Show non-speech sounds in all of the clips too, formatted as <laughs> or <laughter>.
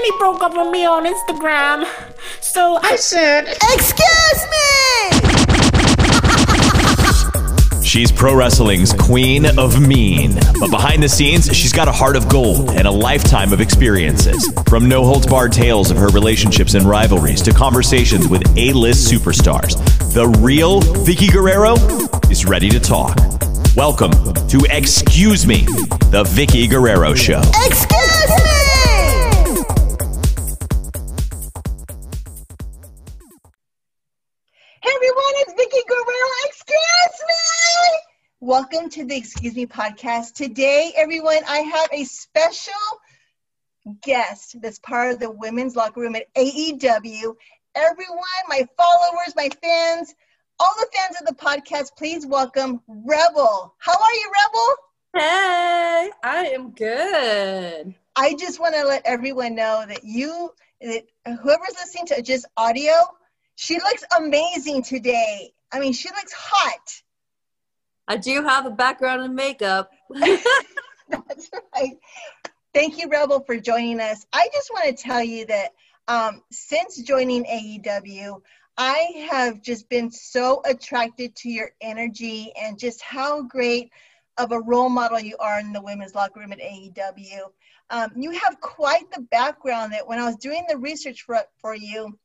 Danny broke up with me on Instagram. So I said, Excuse me! She's pro wrestling's queen of mean. But behind the scenes, she's got a heart of gold and a lifetime of experiences. From no holds barred tales of her relationships and rivalries to conversations with A list superstars, the real Vickie Guerrero is ready to talk. Welcome to Excuse Me, the Vickie Guerrero Show. Excuse me! Welcome to the Excuse Me podcast. Today, everyone, I have a special guest that's part of the women's locker room at AEW. Everyone, my followers, my fans, all the fans of the podcast, please welcome Rebel. How are you, Rebel? Hey, I am good. I just want to let everyone know that you, that whoever's listening to just audio, she looks amazing today. I mean, she looks hot. I do have a background in makeup. <laughs> That's right. Thank you, Rebel, for joining us. I just want to tell you that um, since joining AEW, I have just been so attracted to your energy and just how great of a role model you are in the women's locker room at AEW. Um, you have quite the background that when I was doing the research for, for you,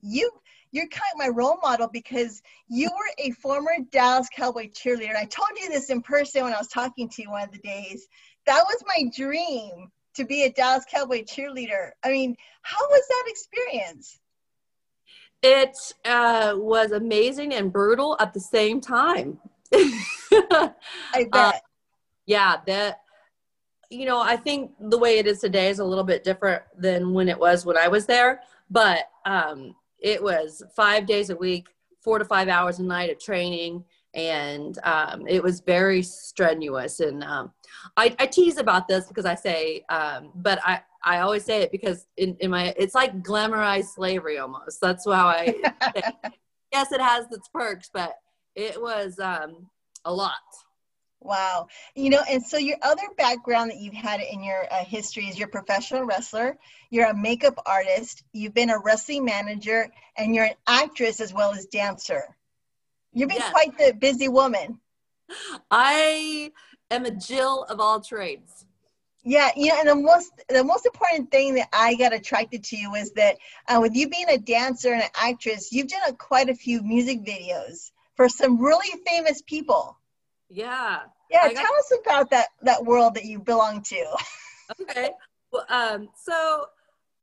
you you're kind of my role model because you were a former Dallas Cowboy cheerleader. And I told you this in person when I was talking to you one of the days. That was my dream to be a Dallas Cowboy cheerleader. I mean, how was that experience? It uh, was amazing and brutal at the same time. <laughs> I bet. Uh, yeah, that you know, I think the way it is today is a little bit different than when it was when I was there, but um, it was five days a week, four to five hours a night of training, and um, it was very strenuous. And um, I, I, tease about this because I say, um, but I, I always say it because in, in my it's like glamorized slavery almost. That's how I. <laughs> yes, it has its perks, but it was um, a lot. Wow. You know, and so your other background that you've had in your uh, history is you're a professional wrestler, you're a makeup artist, you've been a wrestling manager, and you're an actress as well as dancer. You've been Yes. quite the busy woman. I am a Jill of all trades. Yeah, you know, and the most the most important thing that I got attracted to you is that uh, with you being a dancer and an actress, you've done a, quite a few music videos for some really famous people. Yeah. Yeah, got- tell us about that that world that you belong to. <laughs> okay. Well, um, so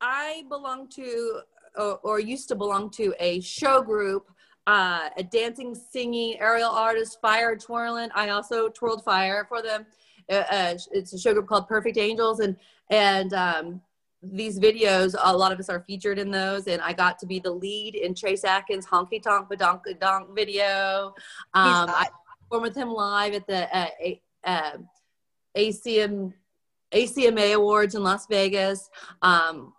I belong to, or, or used to belong to, a show group, uh, a dancing, singing, aerial artist, fire twirling. I also twirled fire for them. Uh, uh, it's a show group called Perfect Angels, and and um, these videos, a lot of us are featured in those, and I got to be the lead in Trace Atkins' Honky Tonk Badonk Donk video. Um, I hot. performed with him live at the uh, uh, ACM ACMA Awards in Las Vegas. Um,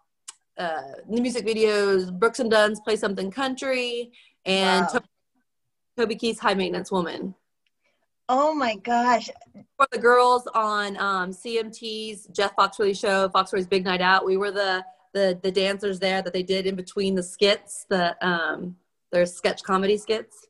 uh, the music videos, Brooks and Dunn's Play Something Country, and Wow. Toby, Toby Keith's High Maintenance Woman. Oh my gosh. For the girls on um, CMT's Jeff Foxworthy show, Foxworthy's Big Night Out, we were the the the dancers there that they did in between the skits, the um, their sketch comedy skits.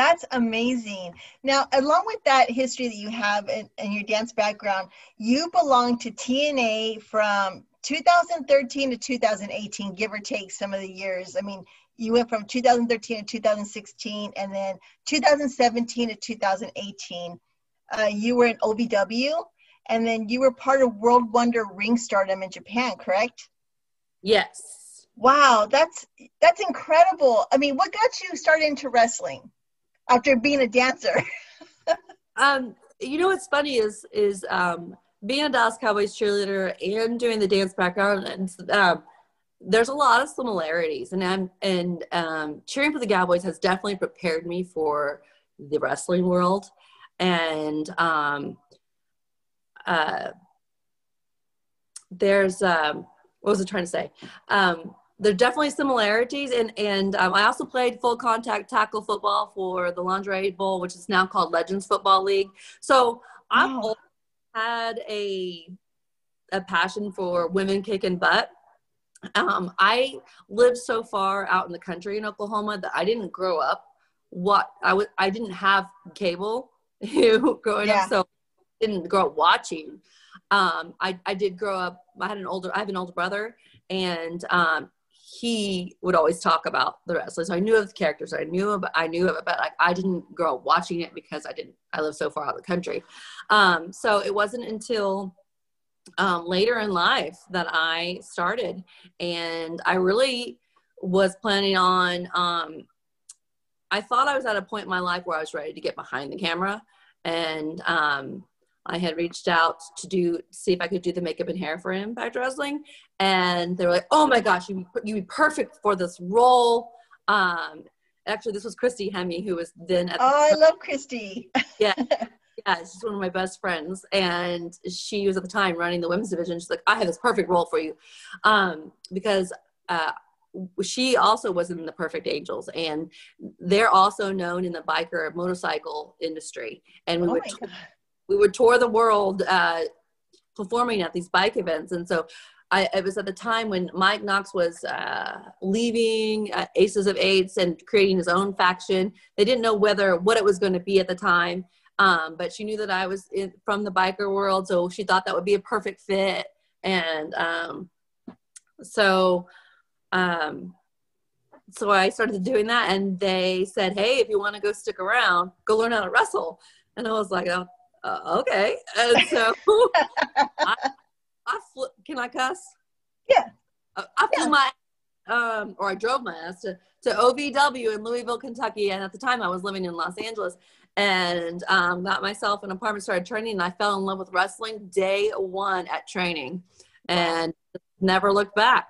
That's amazing. Now, along with that history that you have and, your dance background, you belong to TNA from 2013 to 2018, give or take some of the years. I mean, you went from 2013 to 2016, and then 2017 to 2018. Uh, you were in OVW, and then you were part of World Wonder Ring Stardom in Japan, correct? Yes. Wow, that's that's incredible. I mean, what got you started into wrestling after being a dancer? <laughs> Um, you know what's funny is is um, being a Dallas Cowboys cheerleader and doing the dance background. And um, there's a lot of similarities, and I'm and um, cheering for the Cowboys has definitely prepared me for the wrestling world. And um, uh, there's um, what was I trying to say? Um, there are definitely similarities, and and um, I also played full contact tackle football for the Lingerie Bowl, which is now called Legends Football League. So I've Wow. had a a passion for women kicking butt, um, I lived so far out in the country in Oklahoma that I didn't grow up. What I was, I didn't have cable <laughs> growing yeah. up, so I didn't grow up watching. Um, I, I did grow up. I had an older. I have an older brother, and um, he would always talk about the wrestling. So I knew of the characters. I knew of I knew of it, but like I didn't grow up watching it because I didn't. I live so far out of the country. Um, so it wasn't until um, later in life that I started, and I really was planning on. Um, I thought I was at a point in my life where I was ready to get behind the camera, and um, I had reached out to do see if I could do the makeup and hair for Impact Wrestling, and they were like, "Oh my gosh, you you'd be perfect for this role." Um, actually, this was Christy Hemme, who was then at. oh, I love Christy. yeah, <laughs> yeah, she's one of my best friends, and she was at the time running the women's division. She's like, "I have this perfect role for you," um, because. Uh, she also was in the Perfect Angels, and they're also known in the biker motorcycle industry. And we oh would we would tour the world uh, performing at these bike events. And so I, it was at the time when Mike Knox was uh, leaving uh, Aces of Eights and creating his own faction. They didn't know whether what it was going to be at the time, um, but she knew that I was in, from the biker world, so she thought that would be a perfect fit. And um, so, um, so I started doing that, and they said, "Hey, if you want to go stick around, go learn how to wrestle." And I was like, "Oh, uh, okay. And so <laughs> I, I fl- can I cuss? Yeah. Uh, I flew yeah. my, um, or I drove my ass to, to OVW in Louisville, Kentucky. And at the time I was living in Los Angeles and um, got myself an apartment, started training. And I fell in love with wrestling day one at training and never looked back.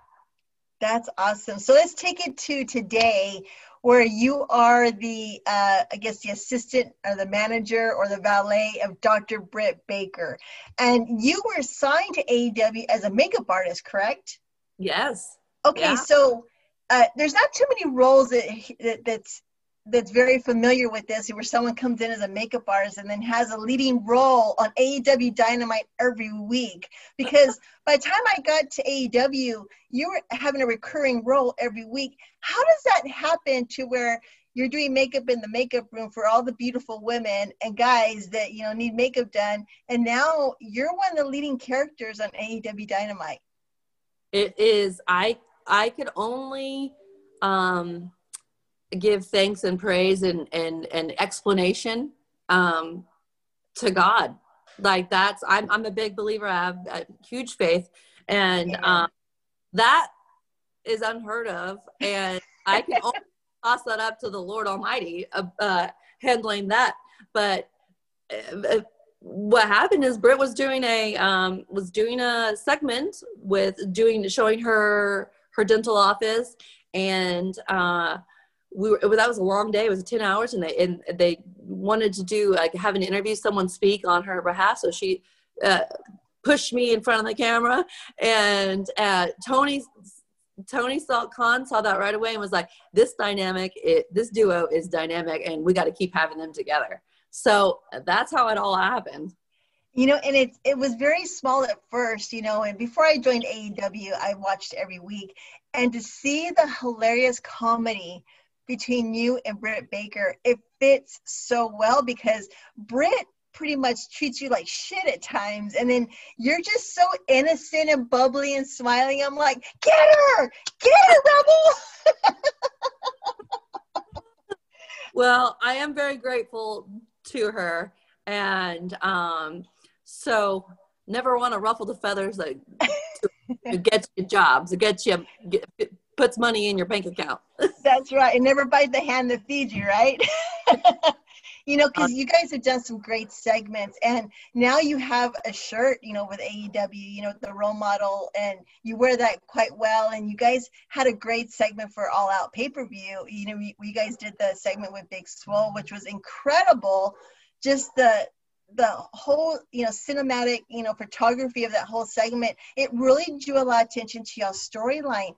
That's awesome. So let's take it to today where you are the, uh, I guess, the assistant or the manager or the valet of Dr. Britt Baker. And you were signed to AEW as a makeup artist, correct? Yes. Okay, yeah. so uh, there's not too many roles that, that that's that's very familiar with this, where someone comes in as a makeup artist and then has a leading role on AEW Dynamite every week. Because <laughs> by the time I got to AEW, you were having a recurring role every week. How does that happen to where you're doing makeup in the makeup room for all the beautiful women and guys that you know need makeup done, and now you're one of the leading characters on AEW Dynamite? It is. I I could only um give thanks and praise and and, and explanation um, to God. Like that's I'm I'm a big believer. I have a huge faith, and um, that is unheard of. And I can <laughs> only toss that up to the Lord Almighty, uh, uh, handling that. But uh, what happened is Britt was doing a um, was doing a segment with doing showing her her dental office, and uh, we were that was a long day. It was 10 hours and they and they wanted to do like have an interview someone speak on her behalf. So she uh, pushed me in front of the camera and uh, tony tony saw khan saw that right away and was like this dynamic it, this duo is dynamic and we got to keep having them together. So that's how it all happened. You know and it it was very small at first you know and before i joined aew i watched every week. And to see the hilarious comedy between you and Britt Baker, it fits so well because Britt pretty much treats you like shit at times and then you're just so innocent and bubbly and smiling. I'm like get her! Get her rebel! <laughs> Well i am very grateful to her and um so never want to ruffle the feathers that <laughs> gets you jobs it gets you get, puts money in your bank account. <laughs> That's right. And never bite the hand that feeds you, right? <laughs> you know, because uh, you guys have done some great segments, and now you have a shirt, you know, with AEW, you know, the role model, and you wear that quite well. And you guys had a great segment for All Out pay per view. You know, you, you guys did the segment with Big Swole, which was incredible. Just the the whole you know cinematic you know photography of that whole segment it really drew a lot of attention to your storyline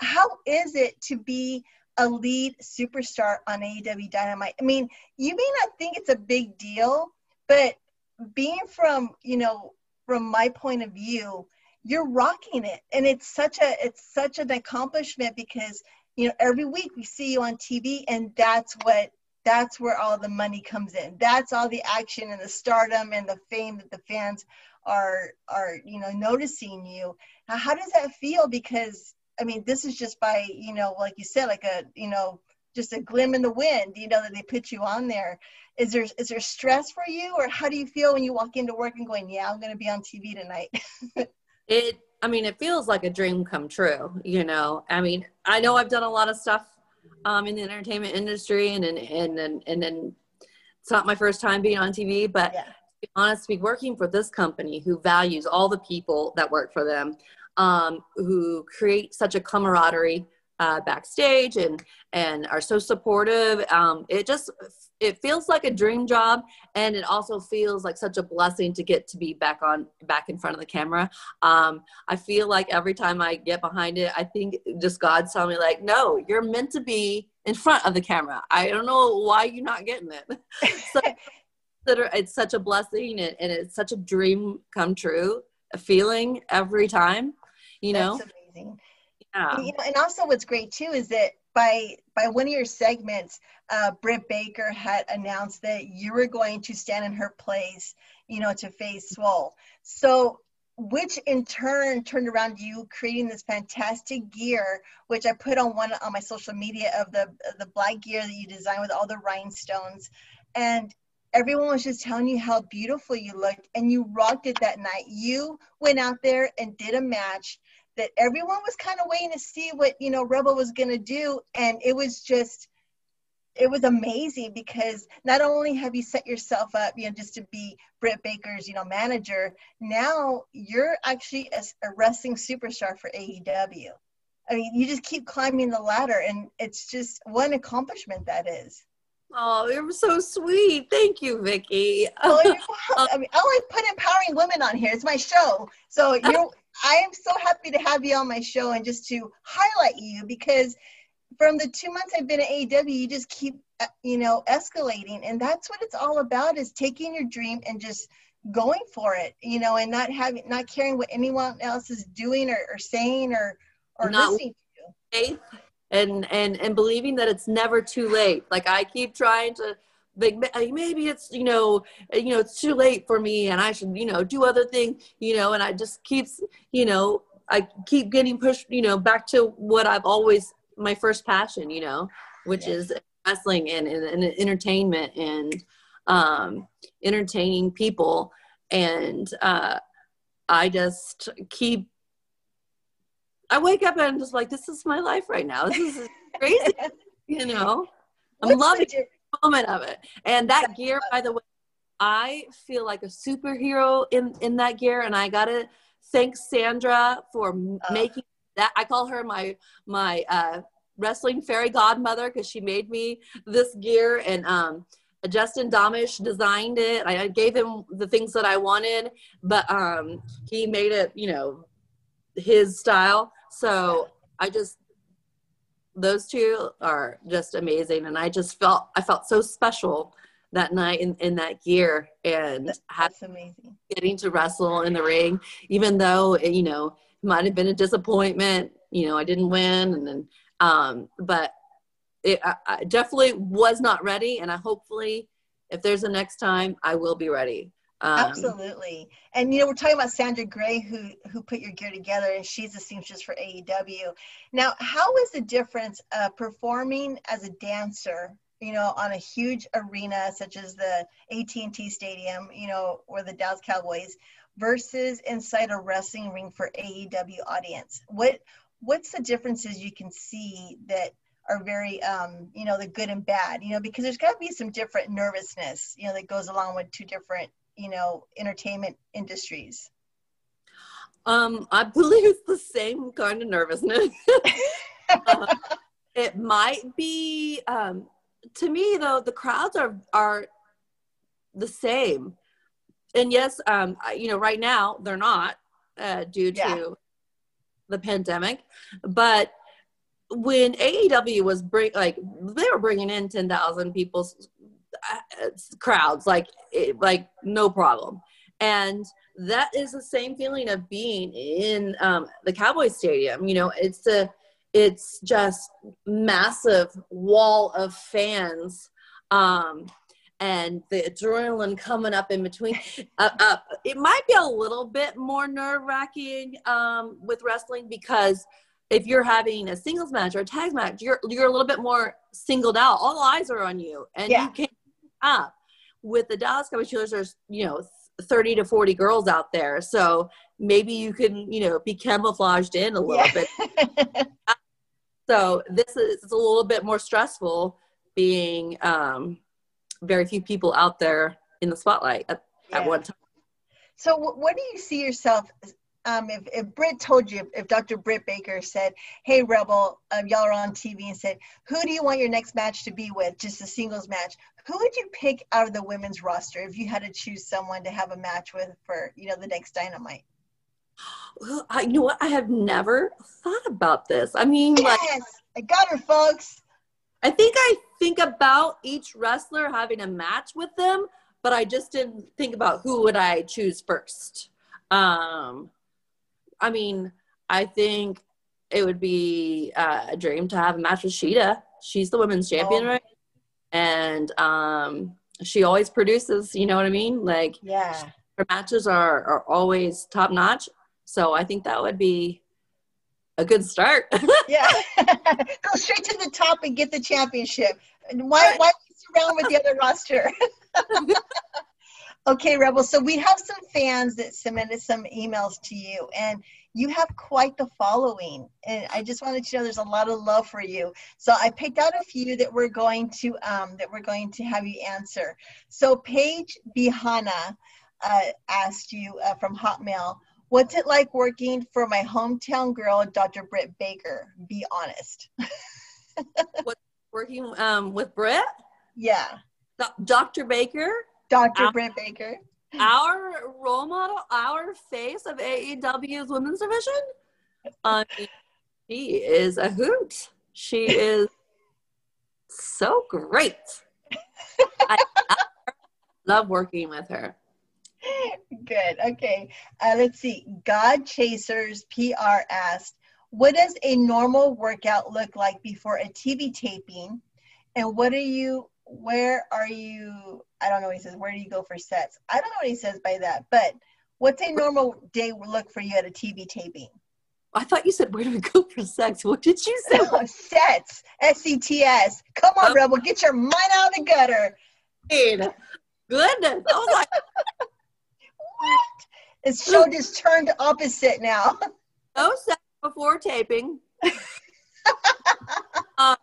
how is it to be a lead superstar on AEW Dynamite? I mean, you may not think it's a big deal, but being from, you know, from my point of view, you're rocking it. And it's such a it's such an accomplishment because you know every week we see you on tv and that's what that's where all the money comes in. That's all the action and the stardom and the fame that the fans are are you know noticing you. How does that feel? Because i mean this is just by you know like you said like a you know just a glim in the wind you know that they put you on there. Is there is there stress for you or how do you feel when you walk into work and going yeah i'm going to be on tv tonight. <laughs> It i mean it feels like a dream come true you know? I mean i know i've done a lot of stuff um, in the entertainment industry and and and and, and, and it's not my first time being on tv but yeah. to be honest be working for this company who values all the people that work for them um, who create such a camaraderie uh, backstage and and are so supportive. Um, it just it feels like a dream job, and it also feels like such a blessing to get to be back on back in front of the camera. Um, I feel like every time I get behind it, I think just God's telling me like, no, you're meant to be in front of the camera. I don't know why you're not getting it. <laughs> so it's such a blessing and, and it's such a dream come true feeling every time you know That's amazing yeah. And, you know, and also what's great too is that by by one of your segments, uh, Britt Baker had announced that you were going to stand in her place, you know, to face Swole. So which in turn turned around you creating this fantastic gear, which I put on one on my social media of the the black gear that you designed with all the rhinestones, and everyone was just telling you how beautiful you looked, and you rocked it that night. You went out there and did a match that everyone was kind of waiting to see what you know rebel was going to do and it was just it was amazing because not only have you set yourself up you know just to be britt baker's you know manager now you're actually a, a wrestling superstar for aew i mean you just keep climbing the ladder and it's just one accomplishment that is Oh, you're so sweet. Thank you, Vickie. well, <laughs> I mean, I like put empowering women on here. It's my show. So you're I am so happy to have you on my show and just to highlight you because from the two months I've been at AEW, you just keep, uh, you know, escalating. And that's what it's all about is taking your dream and just going for it, you know, and not having, not caring what anyone else is doing or, or saying or, or not listening to you. Faith and, and, and believing that it's never too late. Like I keep trying to, like maybe it's you know you know it's too late for me and i should you know do other things you know and i just keeps you know i keep getting pushed you know back to what i've always my first passion you know which is wrestling and, and, and, entertainment and um entertaining people. And uh i just keep i wake up and I'm just like this is my life right now. This is <laughs> crazy you know? I'm What's loving it moment of it. And that gear, by the way, I feel like a superhero in in that gear, and I gotta thank Sandra for making that. I call her my my uh, wrestling fairy godmother because she made me this gear, and um, Justin Domish designed it. I, I gave him the things that I wanted, but um, he made it, you know, his style. So I just those two are just amazing. And i just felt i felt so special that night in, in that gear and that's amazing. getting to wrestle in the ring even though it, you know might have been a disappointment you know i didn't win and then um but it I, I definitely was not ready. And i hopefully if there's a next time i will be ready um, Absolutely. And you know, we're talking about Sandra Gray who who put your gear together and she's a seamstress for AEW. Now, how is the difference of performing as a dancer, you know, on a huge arena such as the AT&T Stadium, you know, or the Dallas Cowboys versus inside a wrestling ring for AEW audience? What what's the differences you can see that are very um, you know the good and bad you know because there's got to be some different nervousness you know that goes along with two different you know entertainment industries? Um i believe it's the same kind of nervousness. <laughs> Uh, it might be um to me though the crowds are are the same. And yes um you know right now they're not uh, due yeah. to the pandemic. But when AEW was bring like they were bringing in 10,000 people crowds like like no problem and that is the same feeling of being in um, the Cowboy Stadium. You know, it's a it's just massive wall of fans um, and the adrenaline coming up in between. <laughs> Uh, uh, it might be a little bit more nerve wracking um, with wrestling because if you're having a singles match or a tag match, you're you're a little bit more singled out. All eyes are on you, and yeah. you can't up. With the Dallas Cowboys Steelers, there's you know 30 to 40 girls out there, so maybe you can you know be camouflaged in a little yeah. bit. <laughs> so this is a little bit more stressful being um, very few people out there in the spotlight at, yeah. at one time. So, what do you see yourself? Um, if, if Britt told you, if Dr. Britt Baker said, "Hey, Rebel, um, y'all are on TV," and said, "Who do you want your next match to be with? Just a singles match. Who would you pick out of the women's roster if you had to choose someone to have a match with for you know the next Dynamite?" Well, I, you know what? I have never thought about this. I mean, yes, like, I got her, folks. I think I think about each wrestler having a match with them, but I just didn't think about who would I choose first. Um, I mean, I think it would be uh, a dream to have a match with Shida. She's the women's champion, oh. right? And um, she always produces. You know what I mean? Like, yeah, her matches are are always top notch. So I think that would be a good start. <laughs> yeah, <laughs> go straight to the top and get the championship. Why why surround with the other roster? <laughs> okay, Rebel. So we have some fans that submitted some emails to you, and you have quite the following. And I just wanted to know there's a lot of love for you. So I picked out a few that we're going to um, that we're going to have you answer. So Paige Bihana uh, asked you uh, from Hotmail. What's it like working for my hometown girl, Dr. Britt Baker? Be honest. <laughs> what, working um, with Britt? Yeah. Dr. Baker? Dr. Our, Britt Baker. Our role model, our face of AEW's women's division? Um, she is a hoot. She is so great. I, I <laughs> love working with her. Good. Okay. Uh, let's see. God Chasers PR asked, what does a normal workout look like before a TV taping? And what are you, where are you, I don't know what he says, where do you go for sets? I don't know what he says by that, but what's a normal day look for you at a TV taping? I thought you said where do we go for sex? What did you say? No, sets. S E T S. Come on, oh. Rebel, get your mind out of the gutter. Goodness. I was like, what? This show just turned opposite now. No sex before taping. <laughs> um,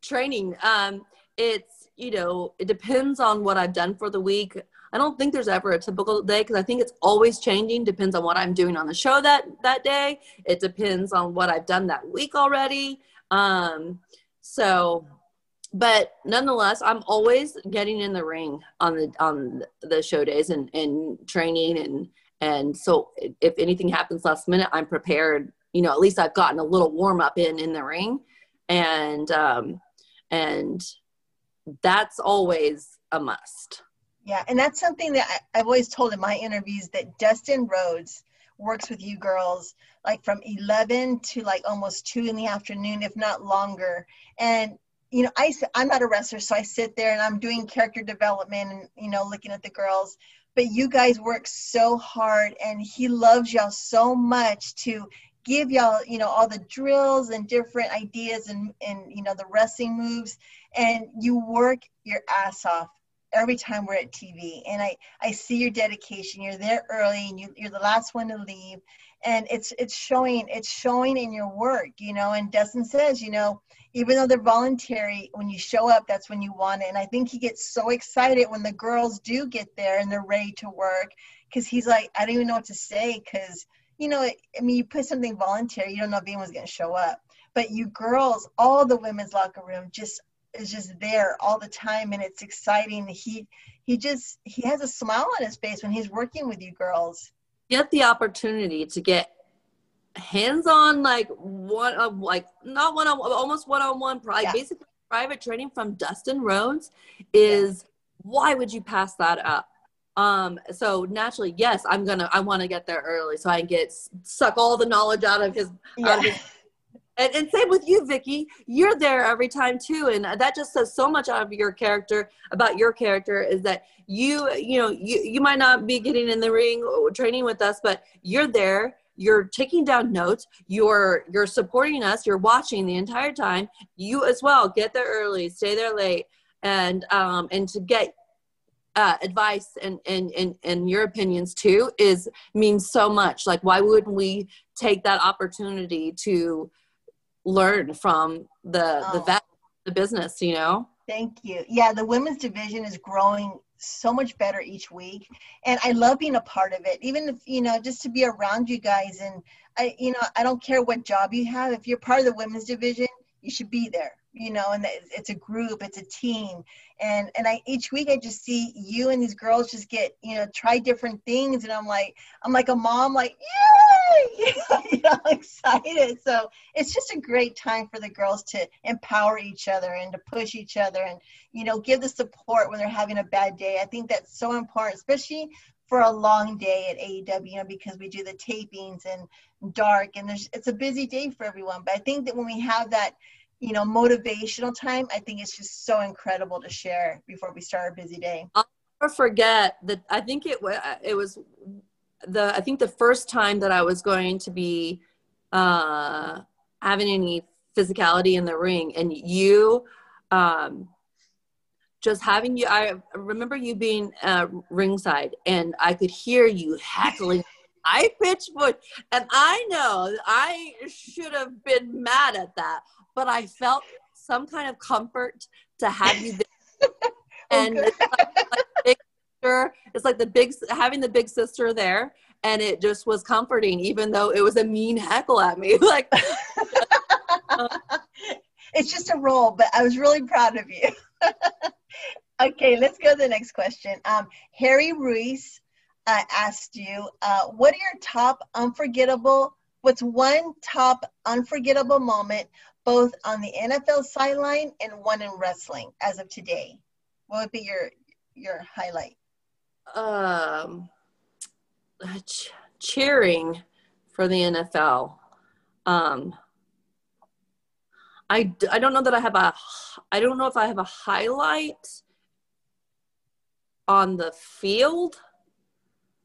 training. Um, it's you know it depends on what I've done for the week. I don't think there's ever a typical day because I think it's always changing. Depends on what I'm doing on the show that that day. It depends on what I've done that week already. Um, so but nonetheless i'm always getting in the ring on the on the show days and and training and and so if anything happens last minute i'm prepared you know at least i've gotten a little warm up in in the ring and um and that's always a must yeah and that's something that I, i've always told in my interviews that dustin rhodes works with you girls like from 11 to like almost 2 in the afternoon if not longer and you know, I I'm not a wrestler, so I sit there and I'm doing character development and you know looking at the girls. But you guys work so hard, and he loves y'all so much to give y'all you know all the drills and different ideas and and you know the wrestling moves, and you work your ass off every time we're at TV. And I I see your dedication. You're there early, and you, you're the last one to leave, and it's it's showing it's showing in your work, you know. And Dustin says, you know even though they're voluntary, when you show up, that's when you want it. And I think he gets so excited when the girls do get there and they're ready to work because he's like, I don't even know what to say because, you know, I mean, you put something voluntary, you don't know if anyone's going to show up. But you girls, all the women's locker room just is just there all the time and it's exciting. He he just he has a smile on his face when he's working with you girls. Get the opportunity to get hands-on like one of like not one on almost one-on-one like yeah. basically private training from dustin rhodes is yeah. why would you pass that up Um, so naturally, yes, I'm gonna. I want to get there early so I can get suck all the knowledge out of his. Yeah. Out of his and, and same with you, Vickie. You're there every time too, and that just says so much out of your character. About your character is that you, you know, you you might not be getting in the ring or training with us, but you're there. You're taking down notes. You're you're supporting us. You're watching the entire time. You as well. Get there early. Stay there late, and um and to get uh, advice and, and and and your opinions too is means so much. Like, why wouldn't we take that opportunity to learn from the the Oh. vet the business you know Thank you. Yeah, the women's division is growing so much better each week, and I love being a part of it. Even if you know, just to be around you guys, and I, you know, I don't care what job you have. If you're part of the women's division, you should be there. You know, and it's a group, it's a team, and and I each week I just see you and these girls just get you know try different things, and I'm like I'm like a mom, like yay, <laughs> you know, excited. So it's just a great time for the girls to empower each other and to push each other and you know give the support when they're having a bad day i think that's so important especially for a long day at AEW, you know, because we do the tapings and dark and there's it's a busy day for everyone. But I think that when we have that, you know, motivational time, I think it's just so incredible to share before we start our busy day. I'll never forget that i think it was it was the i think the first time that i was going to be uh having any physicality in the ring and you um just having you i remember you being uh ringside and i could hear you heckling I pitched voice and i know i should have been mad at that but i felt some kind of comfort to have you there <laughs> and it's like, like big sister, it's like the big having the big sister there and it just was comforting even though it was a mean heckle at me <laughs> like <laughs> it's just a role, but I was really proud of you. okay, let's go to the next question. Um, Harry Ruiz uh, asked you, uh, what are your top unforgettable, what's one top unforgettable moment, both on the NFL sideline and one in wrestling as of today? What would be your your highlight? um uh, ch- cheering for the NFL um I, I don't know that I have a I don't know if I have a highlight on the field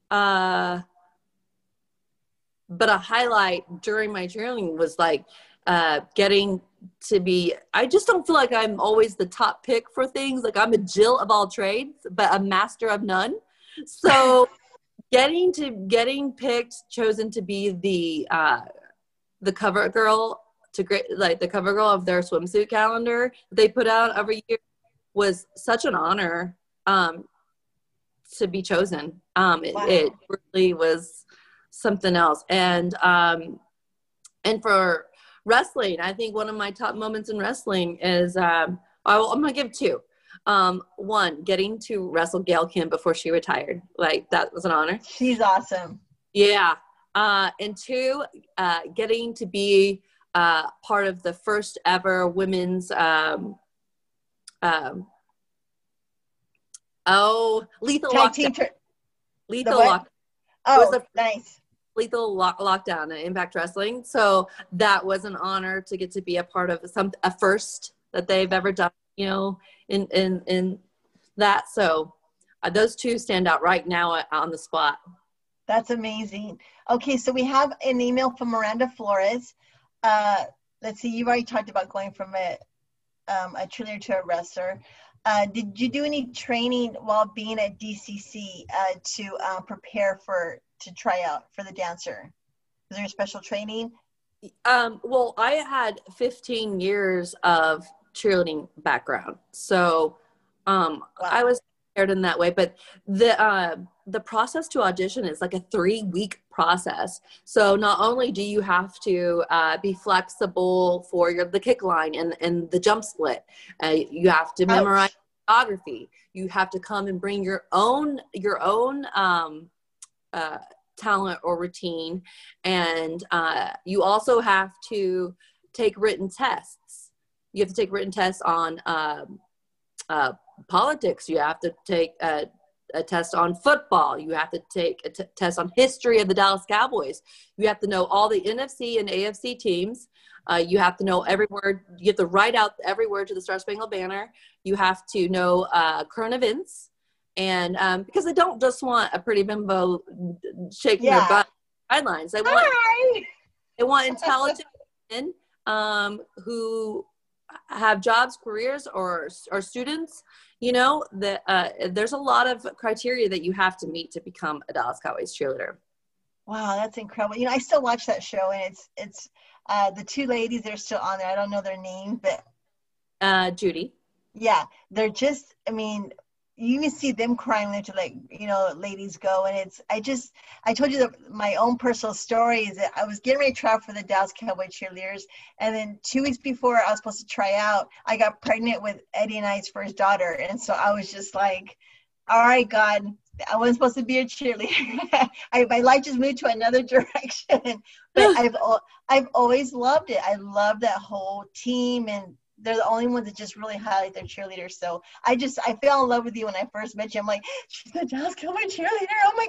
uh but a highlight during my cheerleading was like uh getting to be I just don't feel like I'm always the top pick for things. Like I'm a Jill of all trades but a master of none. So <laughs> getting to getting picked chosen to be the uh the cover girl to great like the cover girl of their swimsuit calendar they put out every year was such an honor um to be chosen. Um it, Wow. it really was something else. And um and for wrestling i think one of my top moments in wrestling is um I will, i'm gonna give two um one getting to wrestle gail kim before she retired like that was an honor She's awesome. yeah. Uh, and two, uh, getting to be uh, part of the first ever women's, um, um, oh, lethal Tag team. lockdown. Lethal oh, nice. Lethal lock, lockdown at Impact Wrestling. So that was an honor to get to be a part of some a first that they've ever done. You know, in in in that. So uh, those two stand out right now uh, on the spot. That's amazing. Okay, so we have an email from Miranda Flores. Uh, let's see, you've already talked about going from a, um, a cheerleader to a wrestler. Uh, did you do any training while being at DCC uh, to uh, prepare for to try out for the dancer? Was there a special training? Um, well, I had 15 years of cheerleading background, so um, Wow. I was prepared in that way. But the uh, the process to audition is like a three week process. So not only do you have to uh, be flexible for your the kick line and and the jump split, uh, you have to memorize choreography. You have to come and bring your own your own um, uh, talent or routine, and uh, you also have to take written tests. You have to take written tests on um, uh, politics. You have to take uh, a test on football. You have to take a t- test on history of the Dallas Cowboys. You have to know all the NFC and AFC teams. Uh, you have to know every word. You have to write out every word to the Star Spangled Banner. You have to know uh, current events, and um, because they don't just want a pretty bimbo shaking Yeah. their butt guidelines. They want Hi. they want <laughs> intelligent men um, who have jobs, careers, or or students. You know that uh, there's a lot of criteria that you have to meet to become a Dallas Cowboys cheerleader. Wow, that's incredible. You know, I still watch that show, and it's it's uh, the two ladies. that are still on there. I don't know their name, but Uh, Judy. yeah, they're just. I mean, you can see them crying when to like you know ladies go, and it's. I just I told you that my own personal story is that I was getting ready to try out for the Dallas Cowboy cheerleaders, and then two weeks before I was supposed to try out, I got pregnant with Eddie and I's first daughter, and so I was just like, all right, God. I wasn't supposed to be a cheerleader. <laughs> I, my life just moved to another <laughs> direction. but I've I've always loved it. I love that whole team, and they're the only ones that just really highlight their cheerleaders. So I just I fell in love with you when I first met you. I'm like, she's the Cowboy cheerleader. Oh my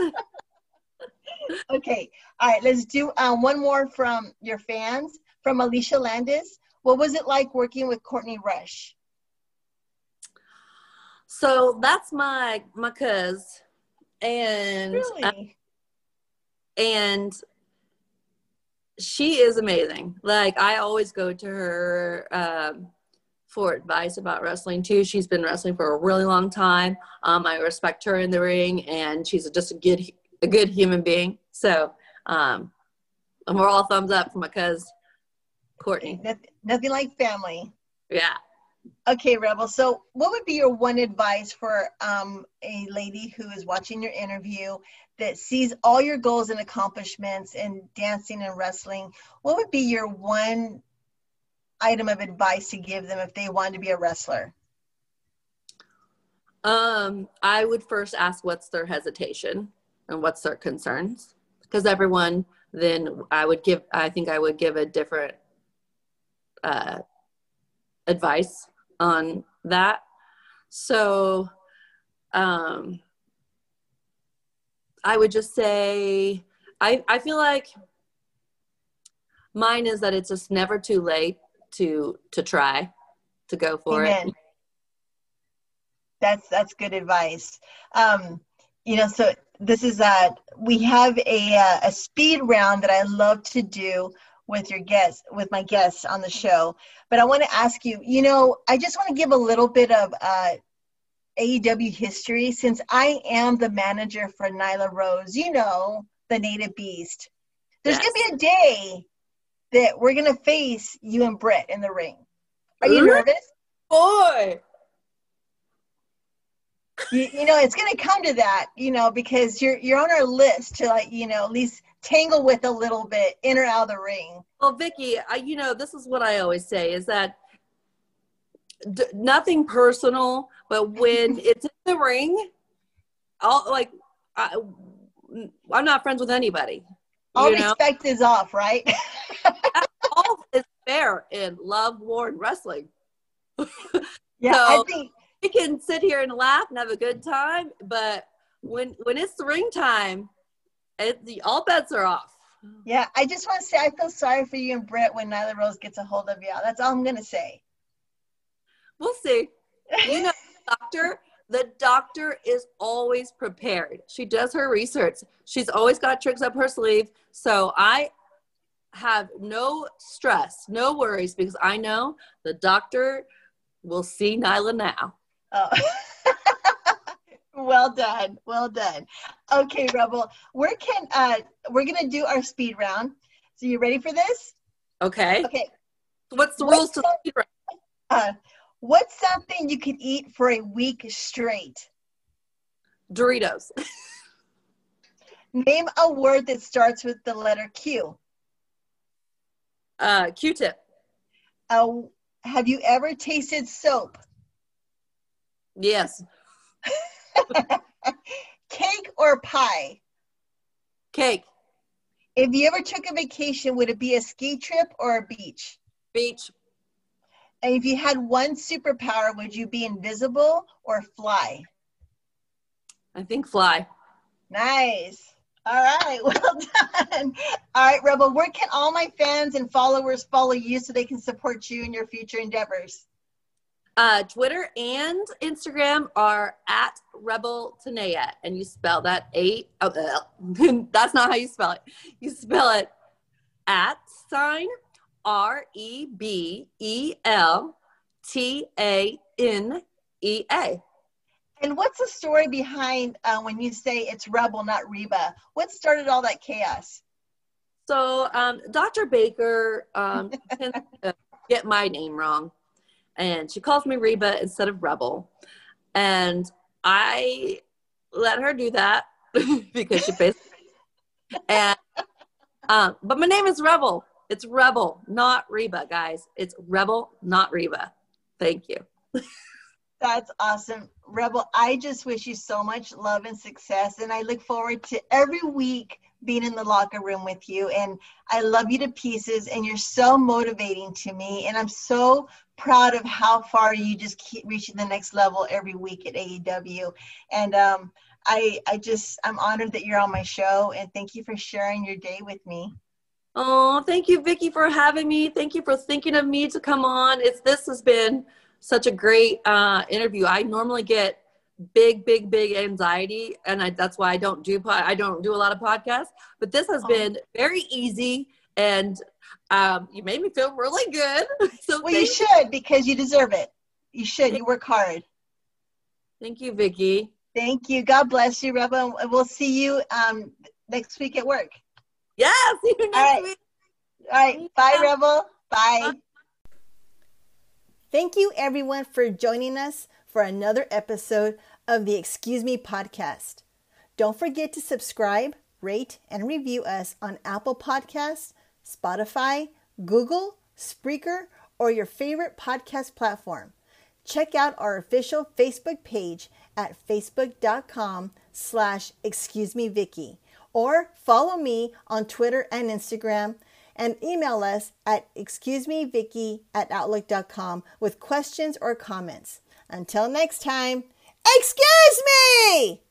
god. <laughs> okay, all right. Let's do um, one more from your fans from Alicia Landis. What was it like working with Courtney Rush? So that's my my cuz, and Really? and she is amazing. Like I always go to her um, for advice about wrestling too. She's been wrestling for a really long time. Um, I respect her in the ring, and she's just a good a good human being. So um, and we're all thumbs up for my cuz Courtney. Nothing, nothing like family. Yeah. Okay, Rebel. So, what would be your one advice for um, a lady who is watching your interview that sees all your goals and accomplishments in dancing and wrestling? What would be your one item of advice to give them if they wanted to be a wrestler? Um, I would first ask what's their hesitation and what's their concerns, because everyone then I would give. I think I would give a different uh, advice on that. So, um, I would just say I I feel like mine is that it's just never too late to to try to go for Amen. it. That's that's good advice. Um, you know, so this is uh we have a uh, a speed round that I love to do with your guests with my guests on the show. But I want to ask you, you know, I just want to give a little bit of uh AEW history since I am the manager for Nyla Rose, you know, the native beast. There's Yes. gonna be a day that we're gonna face you and Britt in the ring. Are you Ooh. nervous? Boy, you, you know it's going to come to that you know because you're you're on our list to like you know at least tangle with a little bit in or out of the ring Well, Vickie, I, you know, this is what I always say is that d- nothing personal, but when it's in the ring, I'll like, I, I'm not friends with anybody. all you know, respect is off right <laughs> all is fair in love, war, and wrestling. <laughs> yeah i think We can sit here and laugh and have a good time, but when when it's the ring time, it, the, all bets are off. yeah i just want to say i feel sorry for you and Britt when Nyla Rose gets a hold of y'all. that's all i'm going to say We'll see. you know doctor the doctor is always prepared. She does her research. She's always got tricks up her sleeve. So i have no stress no worries because i know the doctor will see nyla now. Oh. <laughs> well done well done. Okay rebel where can uh we're going to do our speed round. So you ready for this? Okay. Okay. What's the What's rules to the speed round? uh what's something you could eat for a week straight doritos Name a word that starts with the letter Q. uh q-tip Uh, have you ever tasted soap? yes <laughs> Cake or pie? cake If you ever took a vacation, would it be a ski trip or a beach? beach And if you had one superpower, would you be invisible or fly? I think fly. Nice. All right, <laughs> well done. All right, Rebel, where can all my fans and followers follow you so they can support you in your future endeavors? Uh, Twitter and Instagram are at Rebel Tanea, and you spell that eight. Oh, <laughs> that's not how you spell it. You spell it at sign R E B E L T A N E A. And what's the story behind uh, when you say it's Rebel, not Reba? What started all that chaos? So, um, Dr. Baker um, <laughs> tends get my name wrong and she calls me Reba instead of Rebel. And I let her do that <laughs> because she pays. and um, but my name is Rebel. It's Rebel, not Reba, guys. It's Rebel, not Reba. Thank you. That's awesome. Rebel, I just wish you so much love and success. And I look forward to every week being in the locker room with you. And I love you to pieces. And you're so motivating to me. And I'm so proud of how far you just keep reaching the next level every week at AEW. And um, I, I just, I'm honored that you're on my show. And thank you for sharing your day with me. Oh, thank you, Vickie, for having me. Thank you for thinking of me to come on. It's this has been such a great uh, interview. I normally get big big big anxiety and I, that's why i don't do i don't do a lot of podcasts but this has oh. been very easy and um, you made me feel really good <laughs> so well you should because you deserve it you should you work hard thank you vickie thank you god bless you rebel we'll see you um, next week at work yeah see you next all right. week all right. Bye rebel. Bye. Thank you, everyone, for joining us for another episode of the Excuse Me podcast. Don't forget to subscribe, rate, and review us on Apple Podcasts, Spotify, Google, Spreaker, or your favorite podcast platform. Check out our official Facebook page at facebook.com slash excuse me Vicky or follow me on Twitter and Instagram and email us at excusemevicky at outlook.com with questions or comments. Until next time, excuse me!